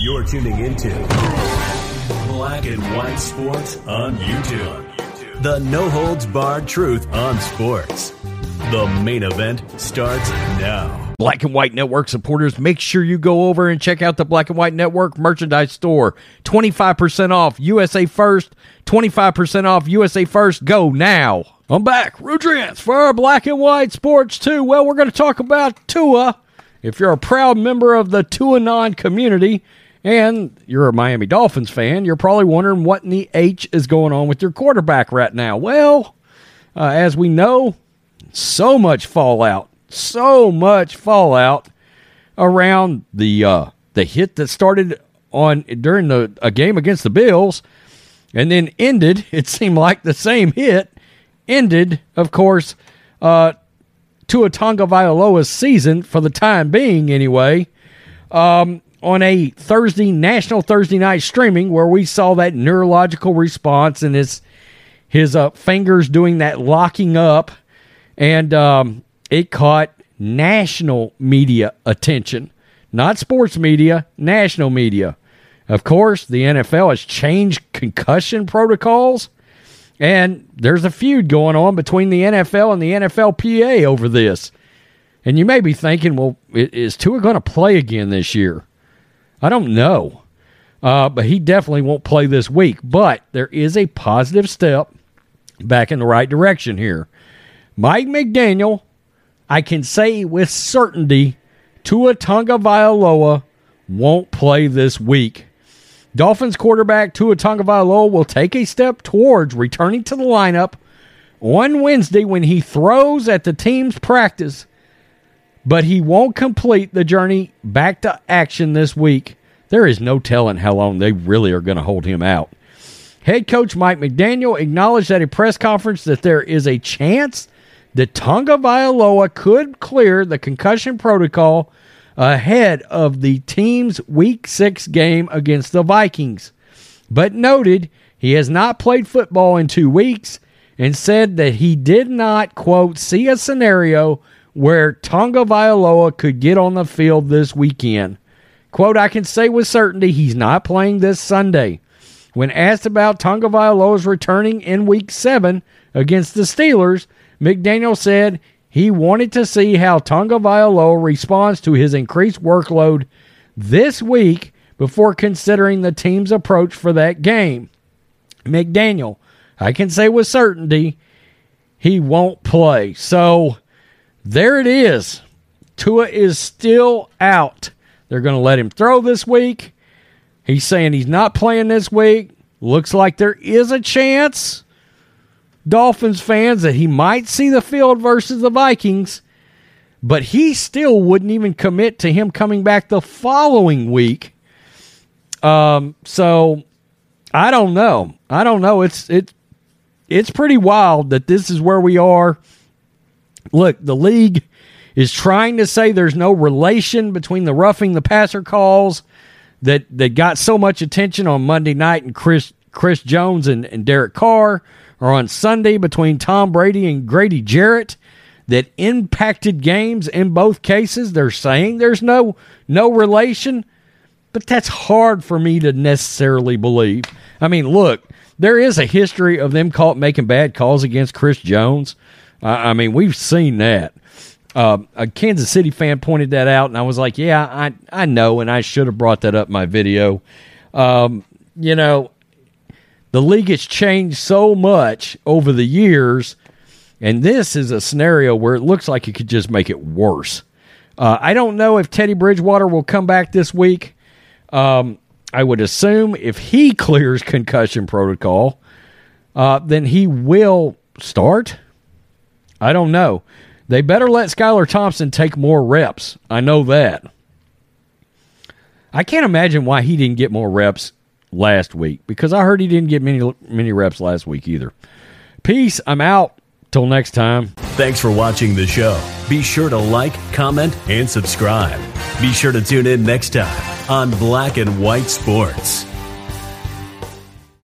You're tuning into Black and White Sports on YouTube. The no holds barred truth on sports. The main event starts now. Black and White Network supporters, make sure you go over and check out the Black and White Network merchandise store. 25% off USA First, 25% off USA First. Go now. I'm back. Rudrance for Black and White Sports 2. Well, we're going to talk about Tua. If you're a proud member of the Tuanon community and you're a Miami Dolphins fan, you're probably wondering what in the H is going on with your quarterback right now. Well, uh, as we know, so much fallout, so much fallout around the uh, the hit that started on during the a game against the Bills, and then ended. It seemed like the same hit ended, of course, uh, Tua Tagovailoa's season for the time being, anyway. Um, on a Thursday national Thursday night streaming where we saw that neurological response and his his uh, fingers doing that locking up, and um, it caught national media attention, not sports media, national media. Of course, the NFL has changed concussion protocols, and there's a feud going on between the NFL and the NFLPA over this. And you may be thinking, well, is Tua going to play again this year? I don't know. Uh, but he definitely won't play this week. But there is a positive step back in the right direction here. Mike McDaniel, I can say with certainty, Tua Tagovailoa won't play this week. Dolphins quarterback Tua Tagovailoa will take a step towards returning to the lineup on Wednesday when he throws at the team's practice, but he won't complete the journey back to action this week. There is no telling how long they really are going to hold him out. Head coach Mike McDaniel acknowledged at a press conference that there is a chance that Tagovailoa could clear the concussion protocol ahead of the team's Week 6 game against the Vikings, but noted he has not played football in two weeks and said that he did not, quote, see a scenario where Tagovailoa could get on the field this weekend. Quote, I can say with certainty he's not playing this Sunday. When asked about Tagovailoa's returning in Week 7 against the Steelers, McDaniel said he wanted to see how Tagovailoa responds to his increased workload this week before considering the team's approach for that game. McDaniel, I can say with certainty he won't play. So there it is. Tua is still out. They're going to let him throw this week. He's saying he's not playing this week. Looks like there is a chance, Dolphins fans, that he might see the field versus the Vikings, but he still wouldn't even commit to him coming back the following week. Um, so I don't know. I don't know. It's it it's pretty wild that this is where we are. Look, the league is trying to say there's no relation between the roughing the passer calls that that got so much attention on Monday night and Chris Chris Jones and, and Derek Carr, or on Sunday between Tom Brady and Grady Jarrett that impacted games in both cases. They're saying there's no no relation, but that's hard for me to necessarily believe. I mean, look, there is a history of them call, making bad calls against Chris Jones. Uh, I mean, we've seen that. Uh, a Kansas City fan pointed that out, and I was like, "Yeah, I I know," and I should have brought that up in my video. Um, you know, the league has changed so much over the years, and this is a scenario where it looks like it could just make it worse. Uh, I don't know if Teddy Bridgewater will come back this week. Um, I would assume if he clears concussion protocol, uh, then he will start. I don't know. They better let Skylar Thompson take more reps. I know that. I can't imagine why he didn't get more reps last week because I heard he didn't get many many reps last week either. Peace. I'm out. Till next time. Thanks for watching the show. Be sure to like, comment, and subscribe. Be sure to tune in next time on Black and White Sports.